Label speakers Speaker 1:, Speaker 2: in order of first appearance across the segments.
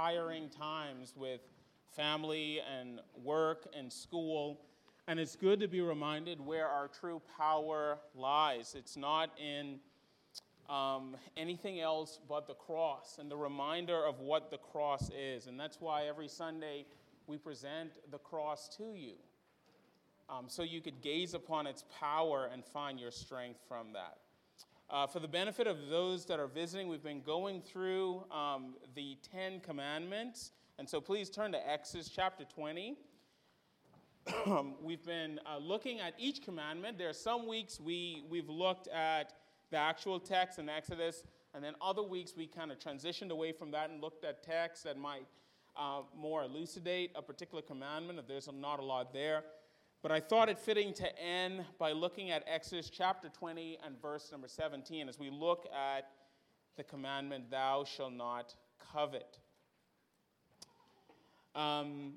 Speaker 1: tiring times with family and work and school. And it's good to be reminded where our true power lies. It's not in um, anything else but the cross and the reminder of what the cross is. And that's why every Sunday we present the cross to you. Um, so you could gaze upon its power and find your strength from that. Uh, for the benefit of those that are visiting, we've been going through um, the Ten Commandments. And so please turn to Exodus chapter 20. we've been uh, looking at each commandment. There are some weeks we, we've looked at the actual text in Exodus, and then other weeks we kind of transitioned away from that and looked at texts that might uh, more elucidate a particular commandment if there's not a lot there. But I thought it fitting to end by looking at Exodus chapter 20 and verse number 17 as we look at the commandment, Thou shalt not covet. Um,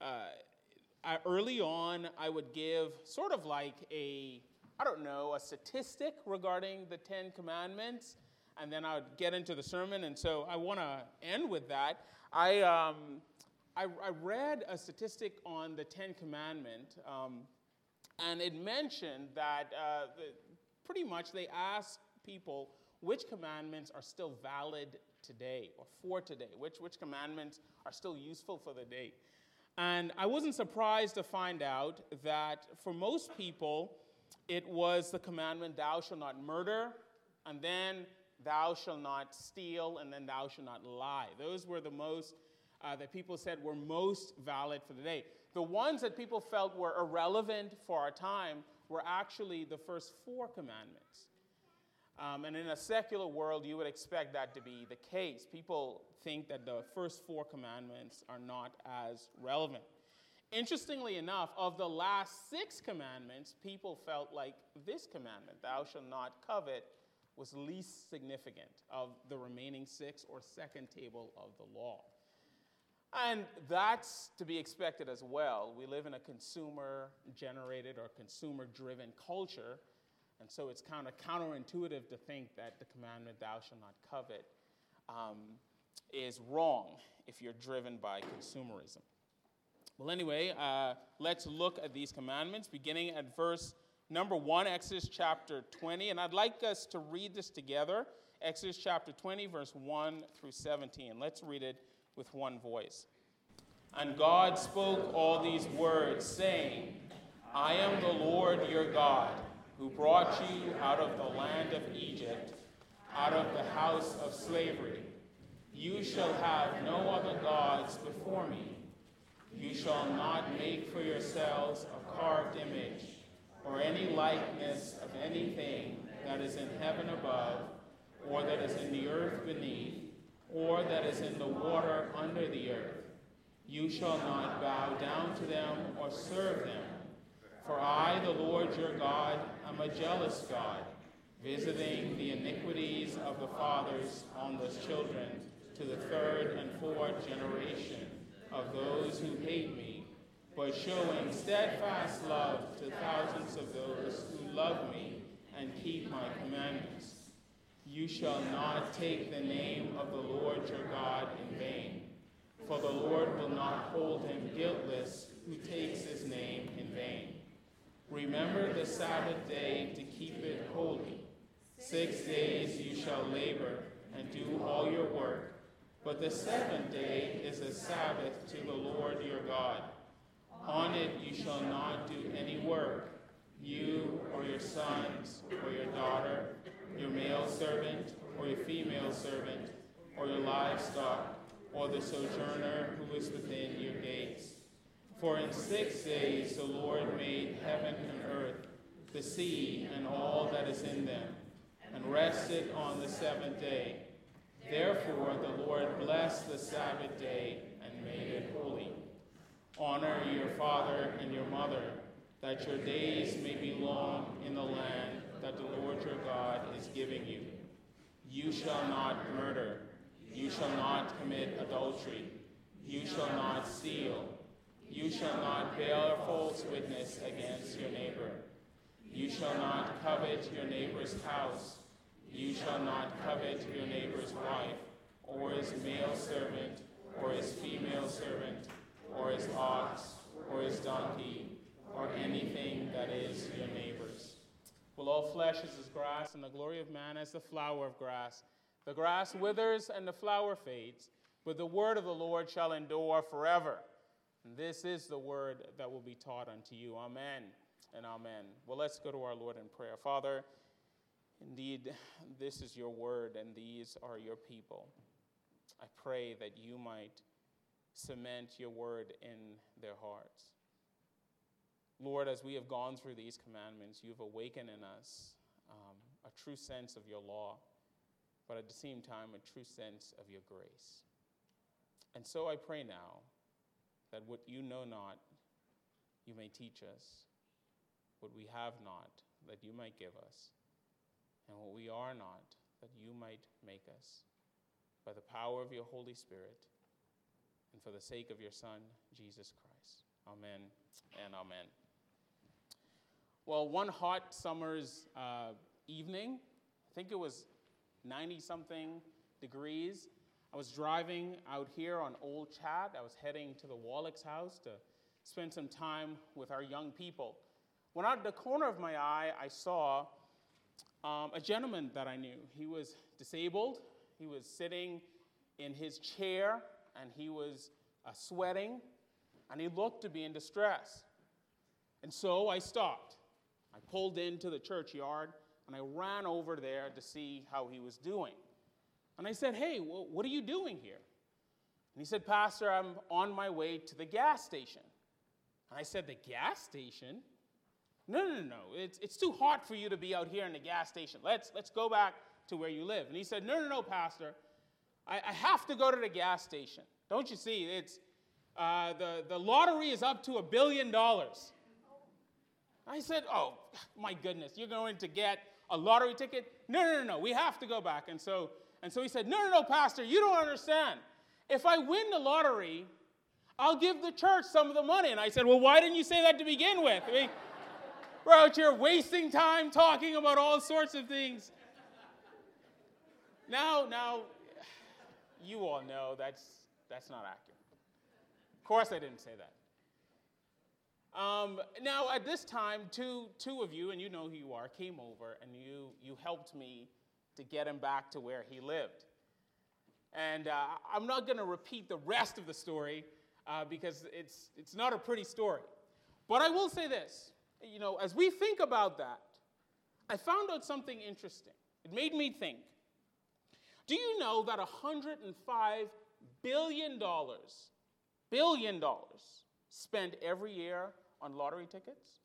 Speaker 1: uh, early on, I would give sort of like a I don't know, a statistic regarding the Ten Commandments, and then I would get into the sermon. And so I want to end with that. I, um, I, I, read a statistic on the Ten Commandment, um, and it mentioned that uh, the, pretty much they asked people which commandments are still valid today or for today, which, which commandments are still useful for the day. And I wasn't surprised to find out that for most people, it was the commandment, Thou shalt not murder, and then Thou shalt not steal, and then Thou shalt not lie. Those were the most uh, that people said were most valid for the day. The ones that people felt were irrelevant for our time were actually the first four commandments. Um, and in a secular world, you would expect that to be the case. People think that the first four commandments are not as relevant. Interestingly enough, of the last six commandments, people felt like this commandment, thou shalt not covet, was least significant of the remaining six or second table of the law. And that's to be expected as well. We live in a consumer generated or consumer driven culture, and so it's kind of counterintuitive to think that the commandment, thou shalt not covet, um, is wrong if you're driven by consumerism. Well, anyway, uh, let's look at these commandments, beginning at verse number 1, Exodus chapter 20. And I'd like us to read this together Exodus chapter 20, verse 1 through 17. Let's read it with one voice. And God spoke all these words, saying, I am the Lord your God, who brought you out of the land of Egypt, out of the house of slavery. You shall have no other gods before me. You shall not make for yourselves a carved image or any likeness of anything that is in heaven above, or that is in the earth beneath, or that is in the water under the earth. You shall not bow down to them or serve them. For I, the Lord your God, am a jealous God, visiting the iniquities of the fathers on the children to the third and fourth generation of those who hate me, but showing steadfast love to thousands of those who love me and keep my commandments. You shall not take the name of the Lord your God in vain, for the Lord will not hold him guiltless who takes his name in vain. Remember the Sabbath day to keep it holy. Six days you shall labor and do all your work but the seventh day is a Sabbath to the Lord your God. On it you shall not do any work, you or your sons or your daughter, your male servant or your female servant, or your livestock, or the sojourner who is within your gates. For in six days the Lord made heaven and earth, the sea and all that is in them, and rested on the seventh day. Therefore, the Lord blessed the Sabbath day and made it holy. Honor your father and your mother, that your days may be long in the land that the Lord your God is giving you. You shall not murder. You shall not commit adultery. You shall not steal. You shall not bear false witness against your neighbor. You shall not covet your neighbor's house. You shall not covet your neighbor's wife, or his male servant, or his female servant, or his ox, or his donkey, or anything that is your neighbor's. Well, all flesh is as grass, and the glory of man as the flower of grass. The grass withers and the flower fades, but the word of the Lord shall endure forever. And this is the word that will be taught unto you. Amen and amen. Well, let's go to our Lord in prayer. Father, indeed, this is your word, and these are your people. I pray that you might cement your word in their hearts. Lord, as we have gone through these commandments, you've awakened in us um, a true sense of your law, but at the same time, a true sense of your grace. And so I pray now that what you know not, you may teach us, what we have not, that you might give us, and what we are not, that you might make us, by the power of your Holy Spirit, and for the sake of your Son, Jesus Christ. Amen and amen. Well, one hot summer's uh, evening, I think it was 90 something degrees. I was driving out here on Old Chat. I was heading to the Wallach's house to spend some time with our young people. When out of the corner of my eye, I saw um, a gentleman that I knew. He was disabled. He was sitting in his chair and he was uh, sweating and he looked to be in distress. And so I stopped. Pulled into the churchyard and I ran over there to see how he was doing. And I said, Hey, well, what are you doing here? And he said, Pastor, I'm on my way to the gas station. And I said, The gas station? No, no, no, no. It's, it's too hot for you to be out here in the gas station. Let's, let's go back to where you live. And he said, No, no, no, Pastor. I, I have to go to the gas station. Don't you see? It's, uh, the, the lottery is up to a billion dollars. I said, Oh, my goodness, you're going to get a lottery ticket? No, no, no, no, we have to go back. And so, and so he said, No, no, no, Pastor, you don't understand. If I win the lottery, I'll give the church some of the money. And I said, Well, why didn't you say that to begin with? I mean, we're out here wasting time talking about all sorts of things. Now, now, you all know that's, that's not accurate. Of course, I didn't say that. Um, now, at this time, two, two of you, and you know who you are, came over and you, you helped me to get him back to where he lived. And uh, I'm not going to repeat the rest of the story uh, because it's, it's not a pretty story. But I will say this you know, as we think about that, I found out something interesting. It made me think. Do you know that $105 billion, billion dollars, spent every year on lottery tickets?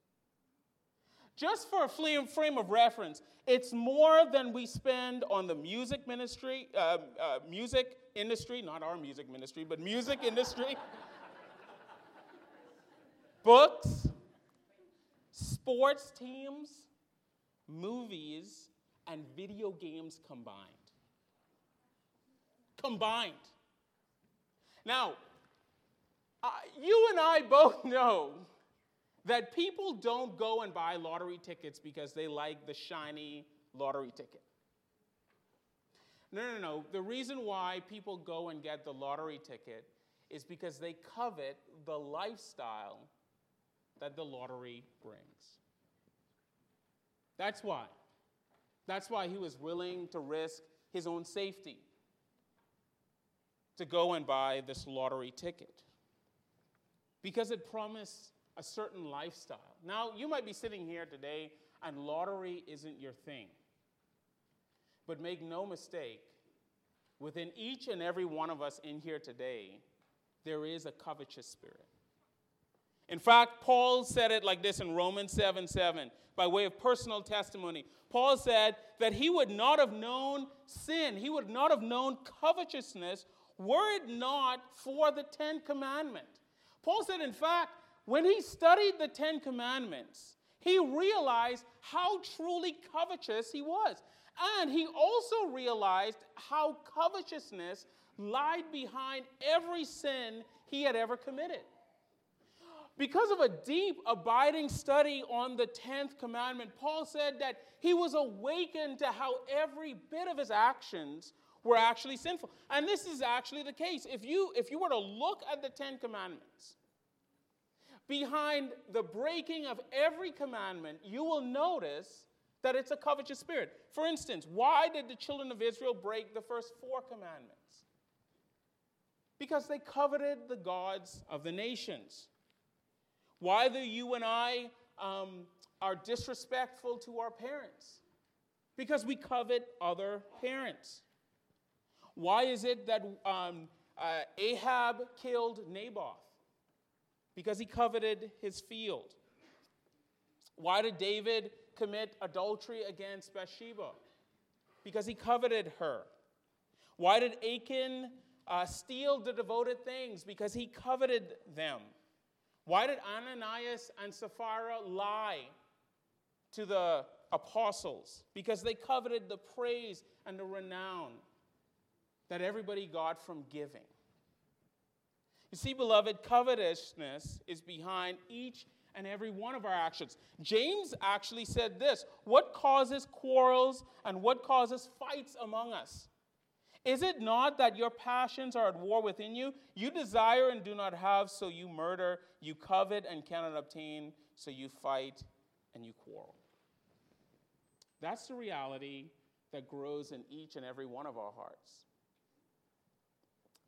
Speaker 1: Just for a frame of reference, it's more than we spend on the music ministry, uh, uh, music industry, not our music ministry, but music industry, books, sports teams, movies, and video games combined. Combined. Now, uh, you and I both know that people don't go and buy lottery tickets because they like the shiny lottery ticket. No, no, no. The reason why people go and get the lottery ticket is because they covet the lifestyle that the lottery brings. That's why. That's why he was willing to risk his own safety to go and buy this lottery ticket because it promised a certain lifestyle. Now, you might be sitting here today and lottery isn't your thing. But make no mistake, within each and every one of us in here today, there is a covetous spirit. In fact, Paul said it like this in Romans 7 7, by way of personal testimony. Paul said that he would not have known sin, he would not have known covetousness were it not for the Ten Commandments. Paul said, in fact, when he studied the Ten Commandments, he realized how truly covetous he was. And he also realized how covetousness lied behind every sin he had ever committed. Because of a deep, abiding study on the 10th commandment, Paul said that he was awakened to how every bit of his actions were actually sinful. And this is actually the case. If you, if you were to look at the Ten Commandments, behind the breaking of every commandment, you will notice that it's a covetous spirit. For instance, why did the children of Israel break the first four commandments? Because they coveted the gods of the nations. Why do you and I um, are disrespectful to our parents? Because we covet other parents. Why is it that um, uh, Ahab killed Naboth? Because he coveted his field. Why did David commit adultery against Bathsheba? Because he coveted her. Why did Achan uh, steal the devoted things? Because he coveted them. Why did Ananias and Sapphira lie to the apostles? Because they coveted the praise and the renown that everybody got from giving. You see, beloved, covetousness is behind each and every one of our actions. James actually said this What causes quarrels and what causes fights among us? Is it not that your passions are at war within you? You desire and do not have, so you murder. You covet and cannot obtain, so you fight and you quarrel. That's the reality that grows in each and every one of our hearts.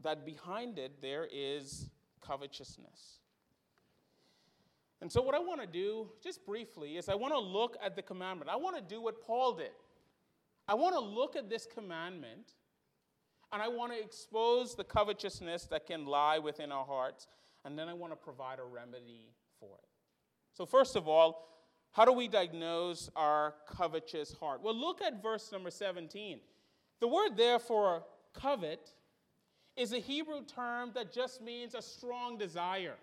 Speaker 1: That behind it, there is covetousness. And so, what I want to do, just briefly, is I want to look at the commandment. I want to do what Paul did. I want to look at this commandment and I want to expose the covetousness that can lie within our hearts. And then I want to provide a remedy for it. So, first of all, how do we diagnose our covetous heart? Well, look at verse number 17. The word there for covet is a Hebrew term that just means a strong desire.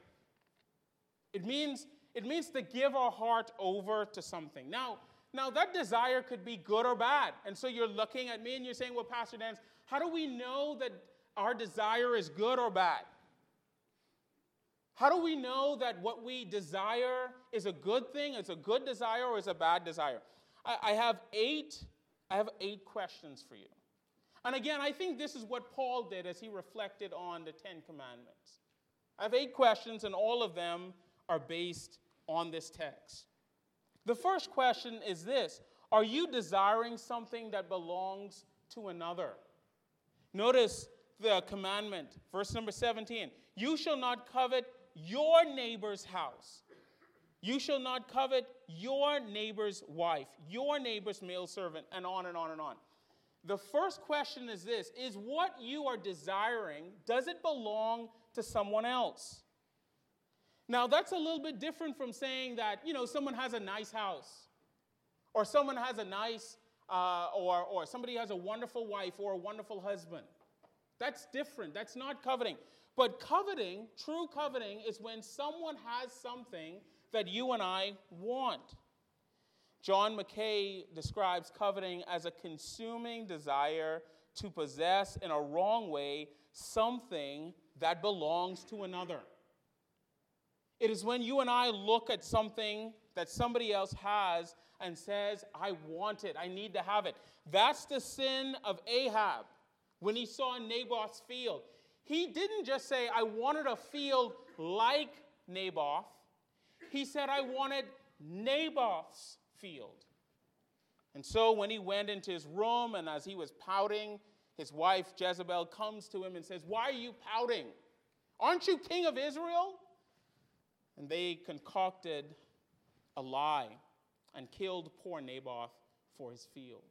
Speaker 1: It means, it means to give our heart over to something. Now, now, that desire could be good or bad. And so you're looking at me and you're saying, Well, Pastor Dennis, how do we know that our desire is good or bad? How do we know that what we desire is a good thing, is a good desire, or is a bad desire? I, I have eight, I have eight questions for you. And again, I think this is what Paul did as he reflected on the Ten Commandments. I have eight questions, and all of them are based on this text. The first question is this Are you desiring something that belongs to another? Notice the commandment, verse number 17. You shall not covet your neighbor's house. You shall not covet your neighbor's wife, your neighbor's male servant, and on and on and on. The first question is this Is what you are desiring, does it belong to someone else? Now, that's a little bit different from saying that, you know, someone has a nice house, or someone has a nice uh, or, or somebody has a wonderful wife or a wonderful husband. That's different. That's not coveting. But coveting, true coveting, is when someone has something that you and I want. John Mackay describes coveting as a consuming desire to possess in a wrong way something that belongs to another. It is when you and I look at something that somebody else has and says, I want it, I need to have it. That's the sin of Ahab when he saw Naboth's field. He didn't just say, I wanted a field like Naboth. He said, I wanted Naboth's field. And so when he went into his room and as he was pouting, his wife Jezebel comes to him and says, Why are you pouting? Aren't you king of Israel? And they concocted a lie and killed poor Naboth for his field.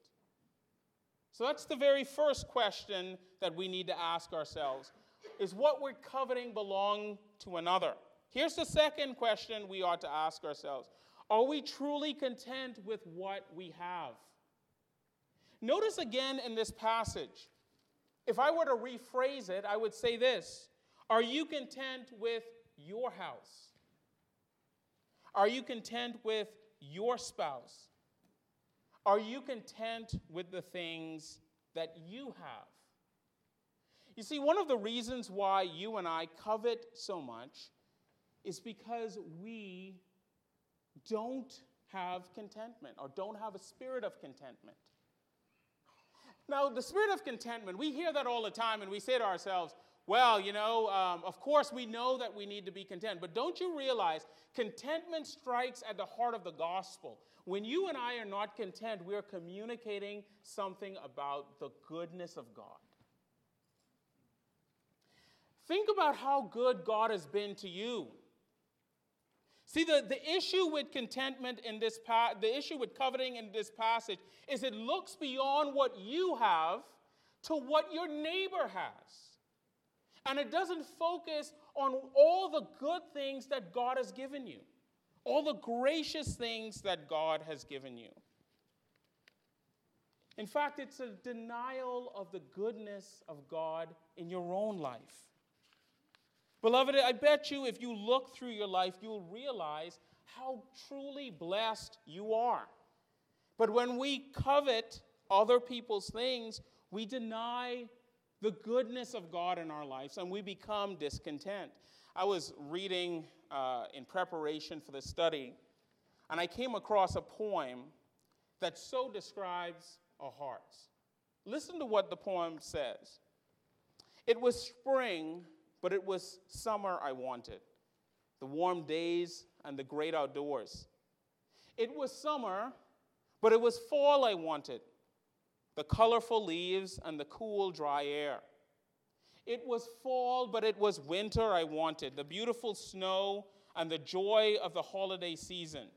Speaker 1: So that's the very first question that we need to ask ourselves is what we're coveting belong to another? Here's the second question we ought to ask ourselves. Are we truly content with what we have? Notice again in this passage, if I were to rephrase it, I would say this Are you content with your house? Are you content with your spouse? Are you content with the things that you have? You see, one of the reasons why you and I covet so much is because we don't have contentment or don't have a spirit of contentment. Now, the spirit of contentment, we hear that all the time and we say to ourselves, well, you know, um, of course we know that we need to be content, but don't you realize contentment strikes at the heart of the gospel? When you and I are not content, we are communicating something about the goodness of God. Think about how good God has been to you. See, the, the issue with contentment in this pa- the issue with coveting in this passage is it looks beyond what you have to what your neighbor has. And it doesn't focus on all the good things that God has given you, all the gracious things that God has given you. In fact, it's a denial of the goodness of God in your own life. Beloved, I bet you if you look through your life, you'll realize how truly blessed you are. But when we covet other people's things, we deny the goodness of God in our lives and we become discontent. I was reading uh, in preparation for the study, and I came across a poem that so describes our hearts. Listen to what the poem says It was spring, but it was summer I wanted, the warm days and the great outdoors. It was summer, but it was fall I wanted, the colorful leaves and the cool, dry air. It was fall, but it was winter I wanted, the beautiful snow and the joy of the holiday season.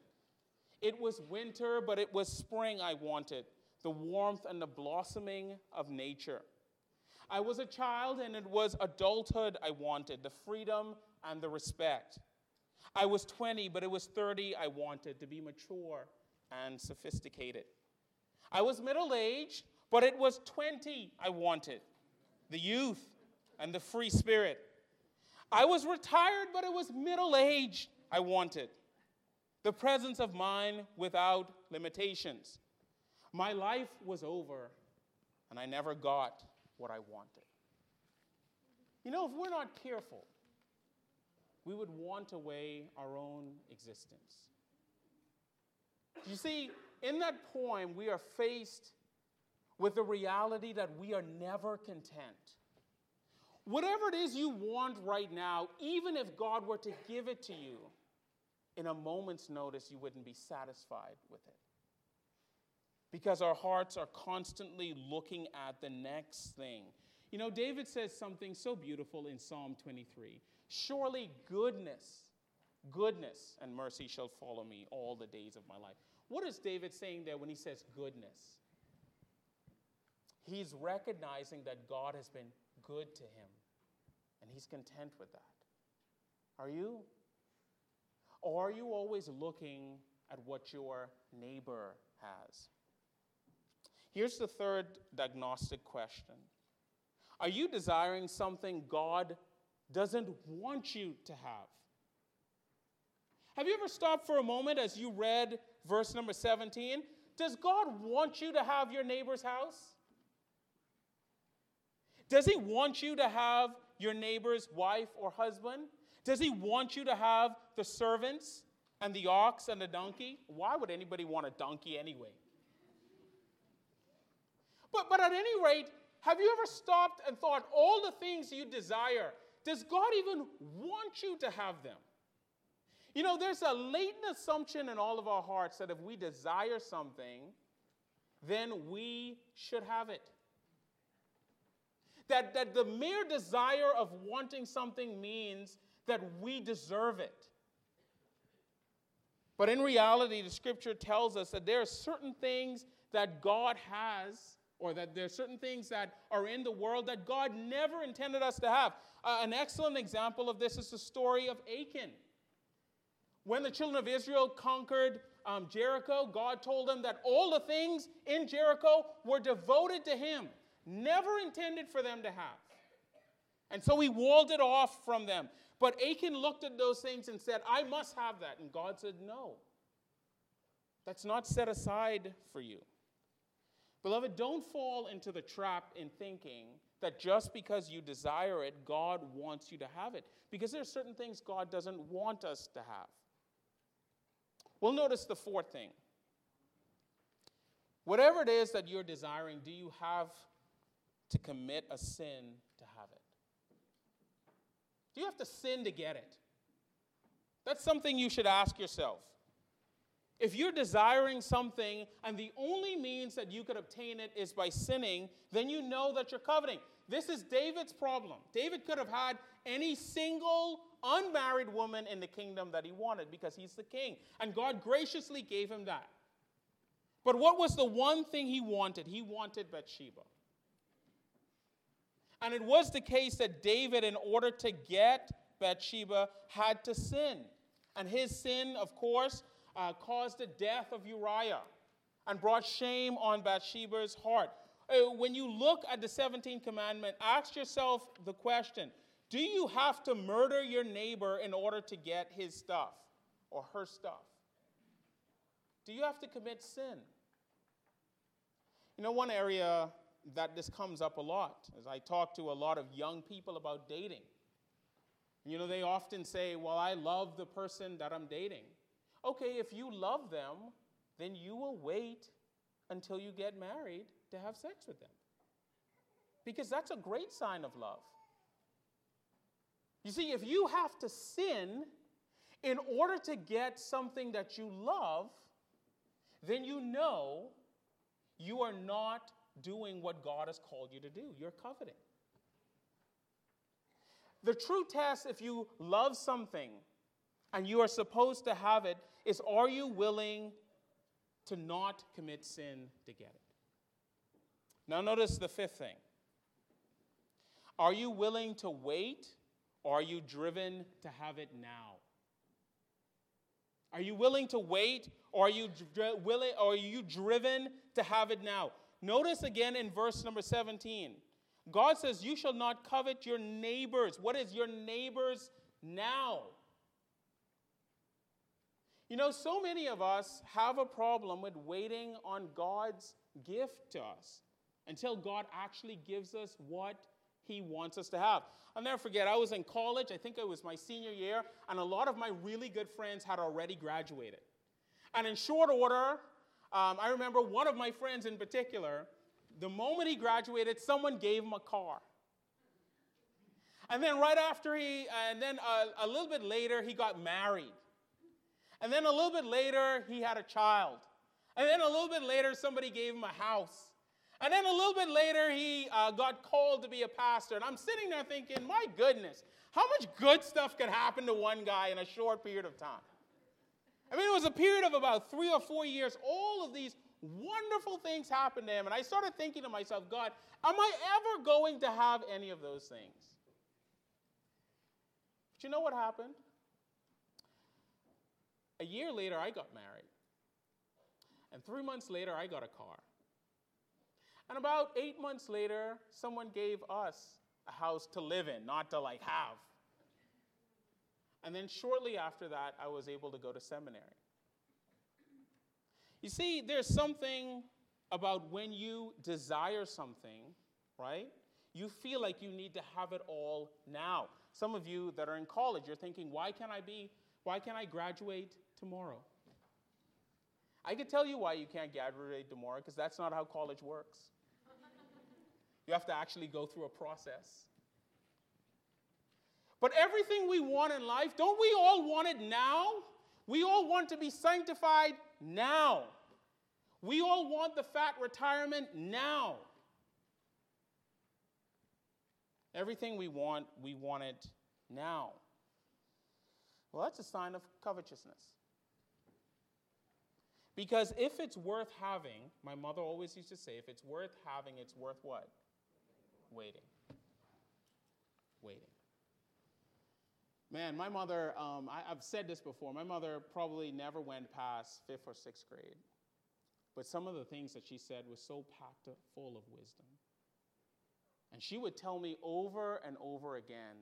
Speaker 1: It was winter, but it was spring I wanted, the warmth and the blossoming of nature. I was a child, and it was adulthood I wanted, the freedom and the respect. I was 20, but it was 30 I wanted, to be mature and sophisticated. I was middle aged, but it was 20 I wanted, the youth and the free spirit. I was retired, but it was middle age I wanted, the presence of mind without limitations. My life was over, and I never got what I wanted. You know, if we're not careful, we would want away our own existence. You see, in that poem, we are faced with the reality that we are never content. Whatever it is you want right now, even if God were to give it to you, in a moment's notice, you wouldn't be satisfied with it because our hearts are constantly looking at the next thing. You know, David says something so beautiful in Psalm 23 Surely goodness, goodness, and mercy shall follow me all the days of my life. What is David saying there when he says goodness? He's recognizing that God has been good to him, and he's content with that. Are you? Or are you always looking at what your neighbor has? Here's the third diagnostic question Are you desiring something God doesn't want you to have? Have you ever stopped for a moment as you read verse number 17? Does God want you to have your neighbor's house? Does He want you to have your neighbor's wife or husband? Does He want you to have the servants and the ox and the donkey? Why would anybody want a donkey anyway? But, but at any rate, have you ever stopped and thought all the things you desire, does God even want you to have them? You know, there's a latent assumption in all of our hearts that if we desire something, then we should have it. That, that the mere desire of wanting something means that we deserve it. But in reality, the scripture tells us that there are certain things that God has or that there are certain things that are in the world that God never intended us to have. Uh, an excellent example of this is the story of Achan. When the children of Israel conquered um, Jericho, God told them that all the things in Jericho were devoted to Him, never intended for them to have. And so He walled it off from them. But Achan looked at those things and said, I must have that. And God said, No, that's not set aside for you. Beloved, don't fall into the trap in thinking that just because you desire it, God wants you to have it. Because there are certain things God doesn't want us to have. We'll notice the fourth thing. Whatever it is that you're desiring, do you have to commit a sin to have it? Do you have to sin to get it? That's something you should ask yourself. If you're desiring something and the only means that you could obtain it is by sinning, then you know that you're coveting. This is David's problem. David could have had any single unmarried woman in the kingdom that he wanted because he's the king. And God graciously gave him that. But what was the one thing he wanted? He wanted Bathsheba. And it was the case that David, in order to get Bathsheba, had to sin. And his sin, of course, uh, caused the death of Uriah and brought shame on Bathsheba's heart. Uh, when you look at the 17th commandment, ask yourself the question Do you have to murder your neighbor in order to get his stuff or her stuff? Do you have to commit sin? You know, one area that this comes up a lot as I talk to a lot of young people about dating. You know, they often say, Well, I love the person that I'm dating. Okay, if you love them, then you will wait until you get married to have sex with them. Because that's a great sign of love. You see, if you have to sin in order to get something that you love, then you know you are not doing what God has called you to do. You're coveting. The true test, if you love something and you are supposed to have it, is are you willing to not commit sin to get it? Now, notice the fifth thing. Are you willing to wait or are you driven to have it now? Are you willing to wait or are you willing or are you driven to have it now? Notice again in verse number 17. God says, You shall not covet your neighbors. What is your neighbors now? You know, so many of us have a problem with waiting on God's gift to us until God actually gives us what He wants us to have. I'll never forget, I was in college, I think it was my senior year, and a lot of my really good friends had already graduated. And in short order, um, I remember one of my friends in particular, the moment he graduated, someone gave him a car. And then right after he, and then a, a little bit later, he got married. And then a little bit later, he had a child. And then a little bit later, somebody gave him a house. And then a little bit later, he uh, got called to be a pastor. And I'm sitting there thinking, my goodness, how much good stuff could happen to one guy in a short period of time? I mean, it was a period of about three or four years. All of these wonderful things happened to him. And I started thinking to myself, God, am I ever going to have any of those things? But you know what happened? A year later, I got married. And three months later, I got a car. And about eight months later, someone gave us a house to live in, not to like have. And then shortly after that, I was able to go to seminary. You see, there's something about when you desire something, right? You feel like you need to have it all now. Some of you that are in college, you're thinking, why can't I be, why can't I graduate tomorrow? I could tell you why you can't graduate tomorrow, because that's not how college works. You have to actually go through a process. But everything we want in life, don't we all want it now? We all want to be sanctified now. We all want the fat retirement now. Everything we want, we want it now. Well, that's a sign of covetousness. Because if it's worth having, my mother always used to say, if it's worth having, it's worth what? Waiting. Waiting. Man, my mother, um, I, I've said this before, my mother probably never went past fifth or sixth grade. But some of the things that she said was so packed full of wisdom. And she would tell me over and over again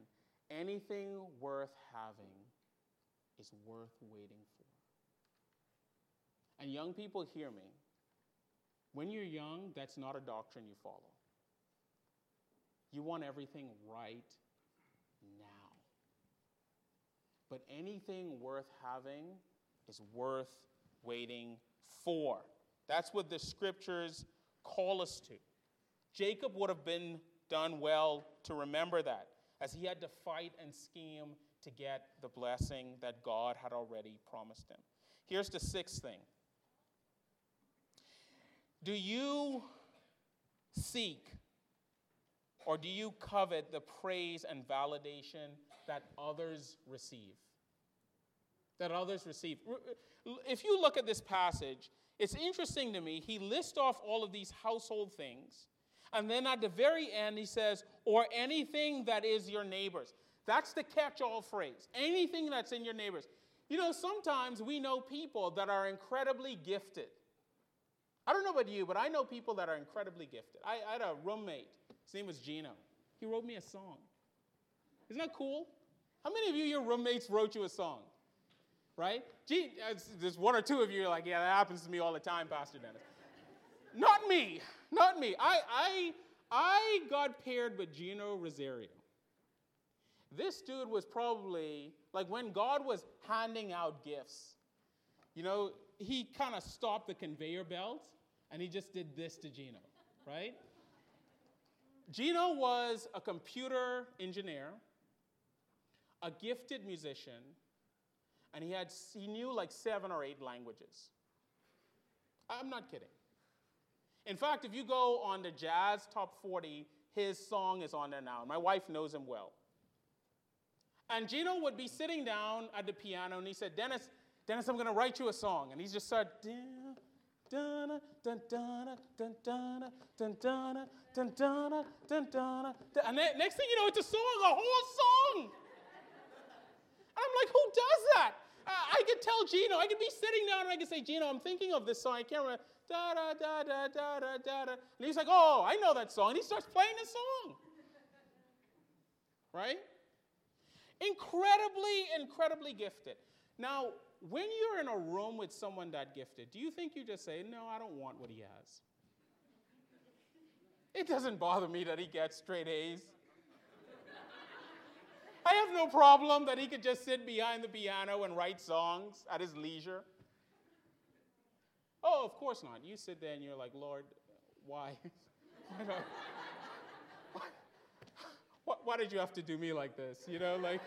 Speaker 1: anything worth having is worth waiting for. And young people, hear me. When you're young, that's not a doctrine you follow. You want everything right now. But anything worth having is worth waiting for. That's what the scriptures call us to. Jacob would have been done well to remember that. as he had to fight and scheme to get the blessing that God had already promised him. Here's the sixth thing Do you seek or do you covet the praise and validation that others receive? That others receive. If you look at this passage, it's interesting to me. He lists off all of these household things, and then at the very end, he says, or anything that is your neighbor's. That's the catch all phrase. Anything that's in your neighbor's. You know, sometimes we know people that are incredibly gifted. I don't know about you, but I know people that are incredibly gifted. I, I had a roommate his name was Gino. He wrote me a song. Isn't that cool? How many of you, your roommates, wrote you a song? Right? Gee, there's one or two of you are like, yeah, that happens to me all the time, Pastor Dennis. not me. Not me. I, I, I got paired with Gino Rosario. This dude was probably, like when God was handing out gifts, you know, he kind of stopped the conveyor belt and he just did this to Gino, right? Gino was a computer engineer, a gifted musician, and he, had, he knew like seven or eight languages. I'm not kidding. In fact, if you go on the Jazz Top 40, his song is on there now. My wife knows him well. And Gino would be sitting down at the piano and he said, Dennis, Dennis, I'm going to write you a song. And he just started, and next thing you know, it's a song, a whole song. I'm like, who does that? Uh, I could tell Gino. I could be sitting down and I could say, Gino, I'm thinking of this song. I can't remember. Da da da da da da da. And he's like, oh, I know that song. And he starts playing the song. Right? Incredibly, incredibly gifted. Now, when you're in a room with someone that gifted, do you think you just say, No, I don't want what he has? It doesn't bother me that he gets straight A's. I have no problem that he could just sit behind the piano and write songs at his leisure. Oh, of course not. You sit there and you're like, Lord, why? why, why did you have to do me like this? You know, like.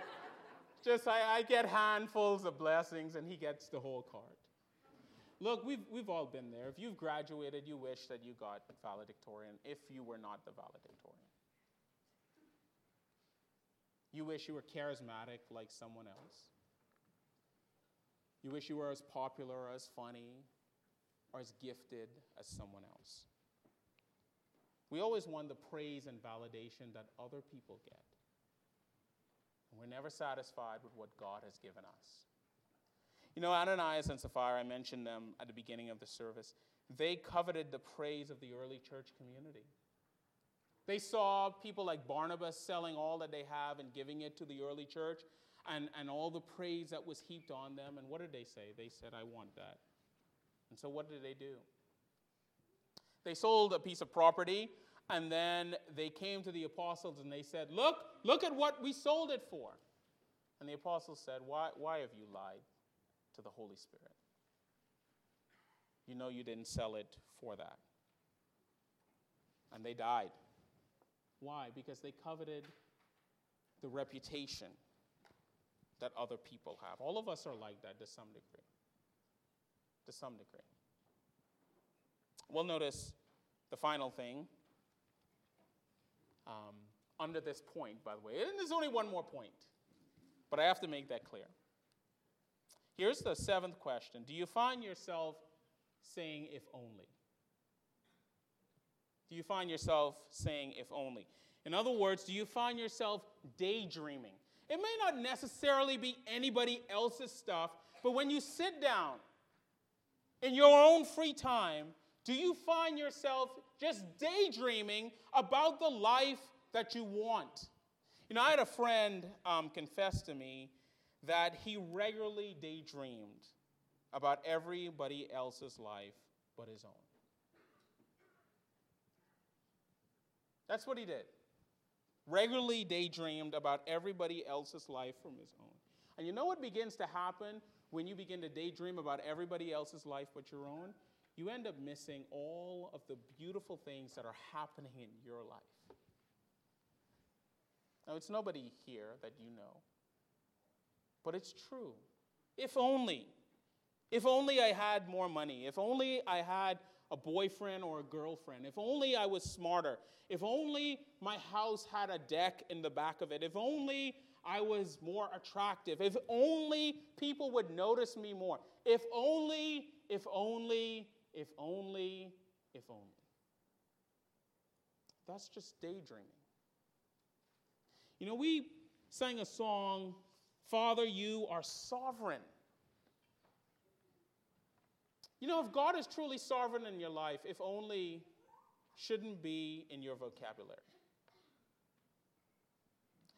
Speaker 1: Just I, I get handfuls of blessings and he gets the whole card. Look, we've, we've all been there. If you've graduated, you wish that you got valedictorian if you were not the valedictorian. You wish you were charismatic like someone else. You wish you were as popular as funny or as gifted as someone else. We always want the praise and validation that other people get. We're never satisfied with what God has given us. You know, Ananias and Sapphira, I mentioned them at the beginning of the service. They coveted the praise of the early church community. They saw people like Barnabas selling all that they have and giving it to the early church and, and all the praise that was heaped on them. And what did they say? They said, I want that. And so what did they do? They sold a piece of property and then they came to the apostles and they said, Look, look at what we sold it for. And the apostles said, Why, why have you lied to the Holy Spirit? You know you didn't sell it for that. And they died. Why? Because they coveted the reputation that other people have. All of us are like that to some degree. To some degree. Well, notice the final thing um, under this point, by the way. And there's only one more point, but I have to make that clear. Here's the seventh question Do you find yourself saying, if only? Do you find yourself saying, if only? In other words, do you find yourself daydreaming? It may not necessarily be anybody else's stuff, but when you sit down in your own free time, do you find yourself just daydreaming about the life that you want. You know, I had a friend um, confess to me that he regularly daydreamed about everybody else's life but his own. That's what he did. Regularly daydreamed about everybody else's life from his own. And you know what begins to happen when you begin to daydream about everybody else's life but your own? You end up missing all of the beautiful things that are happening in your life. Now, it's nobody here that you know, but it's true. If only, if only I had more money, if only I had a boyfriend or a girlfriend, if only I was smarter, if only my house had a deck in the back of it, if only I was more attractive, if only people would notice me more, if only, if only, if only, if only. That's just daydreaming. You know, we sang a song, Father, you are sovereign. You know, if God is truly sovereign in your life, if only shouldn't be in your vocabulary.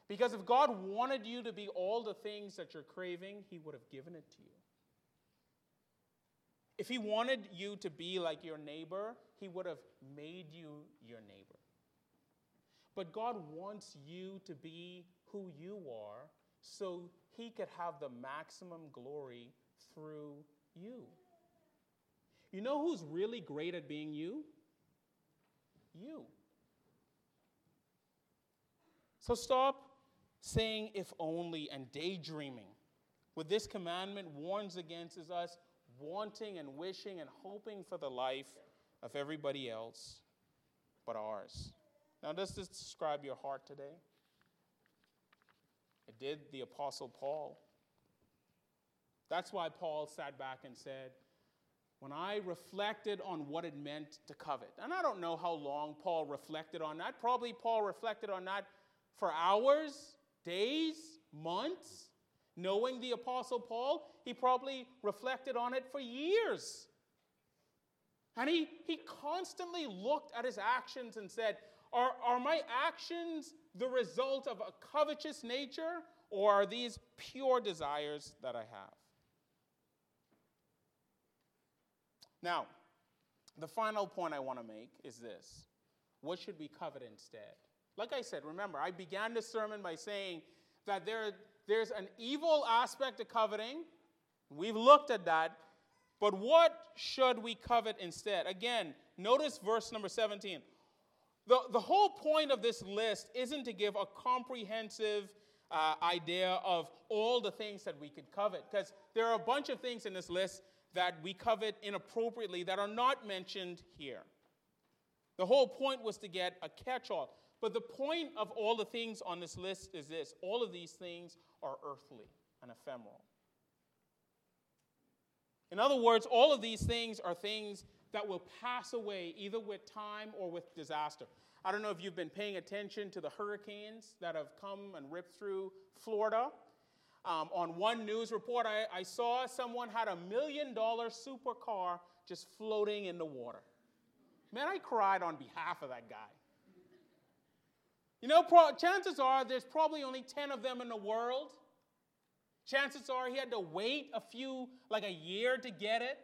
Speaker 1: Because if God wanted you to be all the things that you're craving, He would have given it to you. If He wanted you to be like your neighbor, He would have made you your neighbor. But God wants you to be who you are so He could have the maximum glory through you. You know who's really great at being you? You. So stop saying if only and daydreaming. What this commandment warns against is us wanting and wishing and hoping for the life of everybody else but ours. Now, does this describe your heart today? It did the Apostle Paul. That's why Paul sat back and said, When I reflected on what it meant to covet, and I don't know how long Paul reflected on that. Probably Paul reflected on that for hours, days, months. Knowing the Apostle Paul, he probably reflected on it for years. And he, he constantly looked at his actions and said, are, are my actions the result of a covetous nature, or are these pure desires that I have? Now, the final point I want to make is this What should we covet instead? Like I said, remember, I began this sermon by saying that there, there's an evil aspect to coveting. We've looked at that. But what should we covet instead? Again, notice verse number 17. The, the whole point of this list isn't to give a comprehensive uh, idea of all the things that we could covet, because there are a bunch of things in this list that we covet inappropriately that are not mentioned here. The whole point was to get a catch all. But the point of all the things on this list is this all of these things are earthly and ephemeral. In other words, all of these things are things that will pass away either with time or with disaster. I don't know if you've been paying attention to the hurricanes that have come and ripped through Florida. Um, on one news report, I, I saw someone had a million dollar supercar just floating in the water. Man, I cried on behalf of that guy. You know, pro- chances are there's probably only 10 of them in the world. Chances are he had to wait a few, like a year to get it.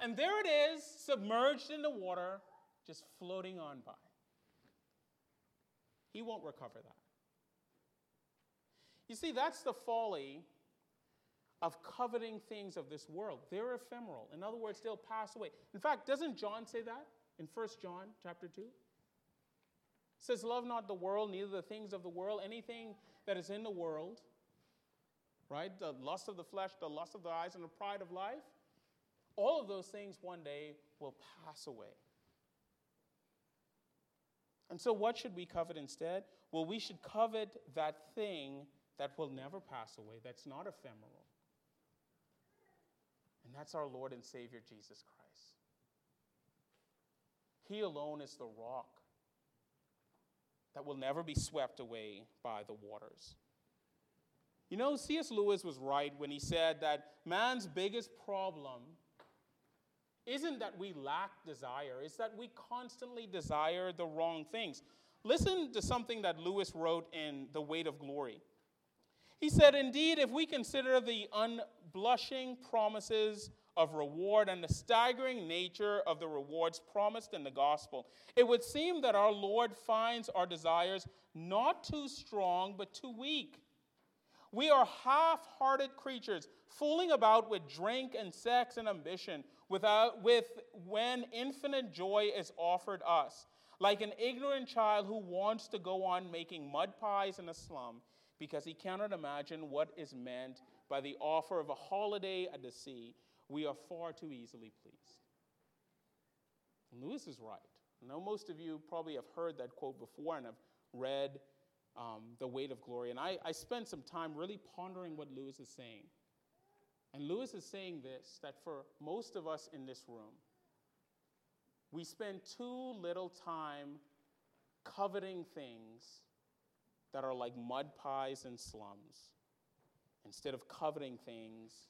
Speaker 1: And there it is, submerged in the water, just floating on by. He won't recover that. You see, that's the folly of coveting things of this world. They're ephemeral. In other words, they'll pass away. In fact, doesn't John say that in 1 John chapter 2? Says, Love not the world, neither the things of the world, anything that is in the world, right? The lust of the flesh, the lust of the eyes, and the pride of life. All of those things one day will pass away. And so, what should we covet instead? Well, we should covet that thing that will never pass away, that's not ephemeral. And that's our Lord and Savior, Jesus Christ. He alone is the rock that will never be swept away by the waters. You know, C.S. Lewis was right when he said that man's biggest problem isn't that we lack desire, it's that we constantly desire the wrong things. Listen to something that Lewis wrote in The Weight of Glory. He said, Indeed, if we consider the unblushing promises of reward and the staggering nature of the rewards promised in the gospel, it would seem that our Lord finds our desires not too strong, but too weak. We are half hearted creatures, fooling about with drink and sex and ambition, without, with, when infinite joy is offered us. like an ignorant child who wants to go on making mud pies in a slum because he cannot imagine what is meant by the offer of a holiday at the sea, we are far too easily pleased. Lewis is right. I know most of you probably have heard that quote before and have read um, The Weight of Glory. And I, I spent some time really pondering what Lewis is saying. And Lewis is saying this that for most of us in this room, we spend too little time coveting things that are like mud pies and slums instead of coveting things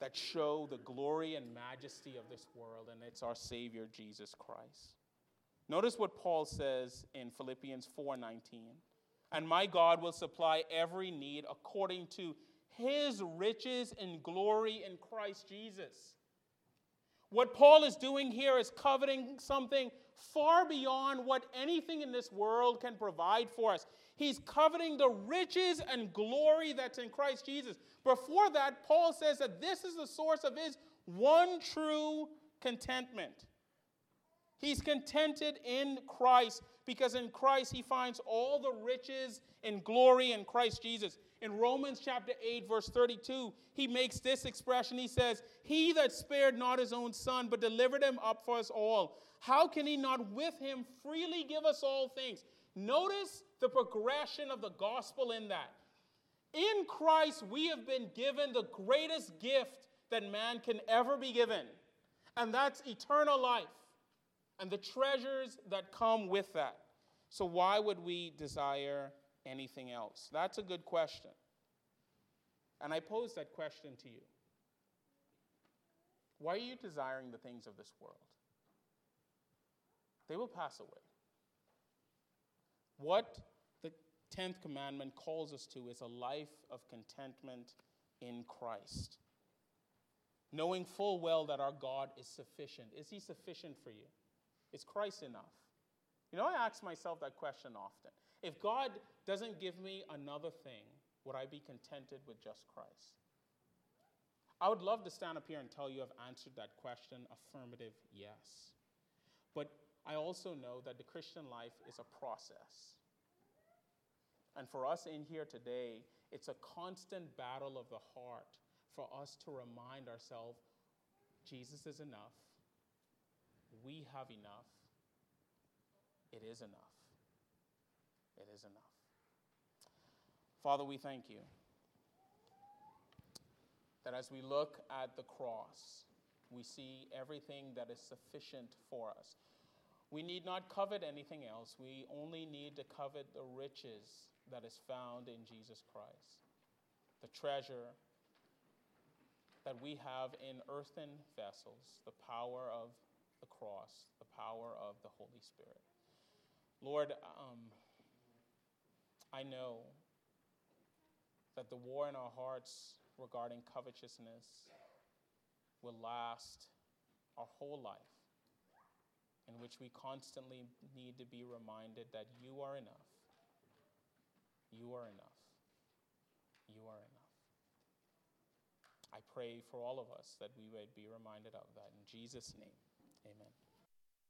Speaker 1: that show the glory and majesty of this world, and it's our Savior, Jesus Christ. Notice what Paul says in Philippians 4:19. And my God will supply every need according to his riches and glory in Christ Jesus. What Paul is doing here is coveting something far beyond what anything in this world can provide for us. He's coveting the riches and glory that's in Christ Jesus. Before that, Paul says that this is the source of his one true contentment. He's contented in Christ because in Christ he finds all the riches and glory in Christ Jesus. In Romans chapter 8, verse 32, he makes this expression. He says, He that spared not his own son, but delivered him up for us all, how can he not with him freely give us all things? Notice the progression of the gospel in that. In Christ, we have been given the greatest gift that man can ever be given, and that's eternal life and the treasures that come with that. So, why would we desire anything else? That's a good question. And I pose that question to you. Why are you desiring the things of this world? They will pass away. What 10th commandment calls us to is a life of contentment in Christ. Knowing full well that our God is sufficient. Is He sufficient for you? Is Christ enough? You know, I ask myself that question often. If God doesn't give me another thing, would I be contented with just Christ? I would love to stand up here and tell you I've answered that question affirmative yes. But I also know that the Christian life is a process. And for us in here today, it's a constant battle of the heart for us to remind ourselves Jesus is enough we have enough. It is enough. It is enough. Father, we thank you that as we look at the cross, we see everything that is sufficient for us. We need not covet anything else. We only need to covet the riches that is found in Jesus Christ, the treasure that we have in earthen vessels, the power of the cross, the power of the Holy Spirit. Lord, um, I know that the war in our hearts regarding covetousness will last our whole life, in which we constantly need to be reminded that you are enough. You are enough. You are enough. I pray for all of us that we would be reminded of that. In Jesus' name. Amen.